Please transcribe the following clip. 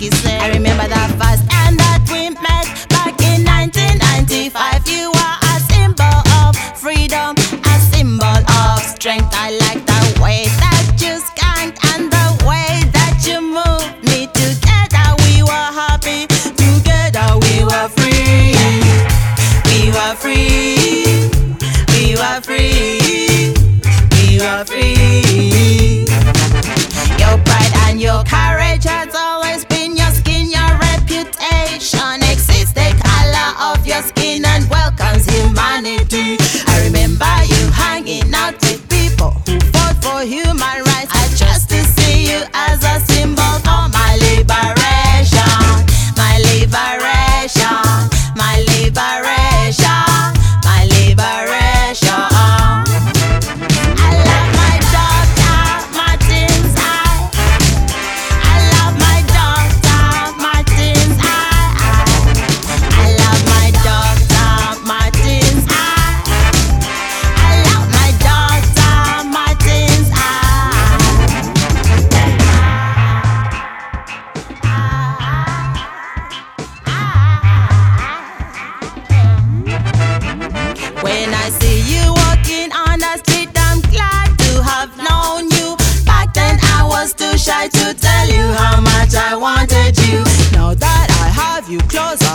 I remember that first time that we met back in 1995. You were a symbol of freedom, a symbol of strength. I like the way that you skanked and the way that you moved me. Together we were happy, together we were free. We were free, we were free, we were free. Your When I see you walking on the street, I'm glad to have known you. Back then I was too shy to tell you how much I wanted you. Now that I have you close.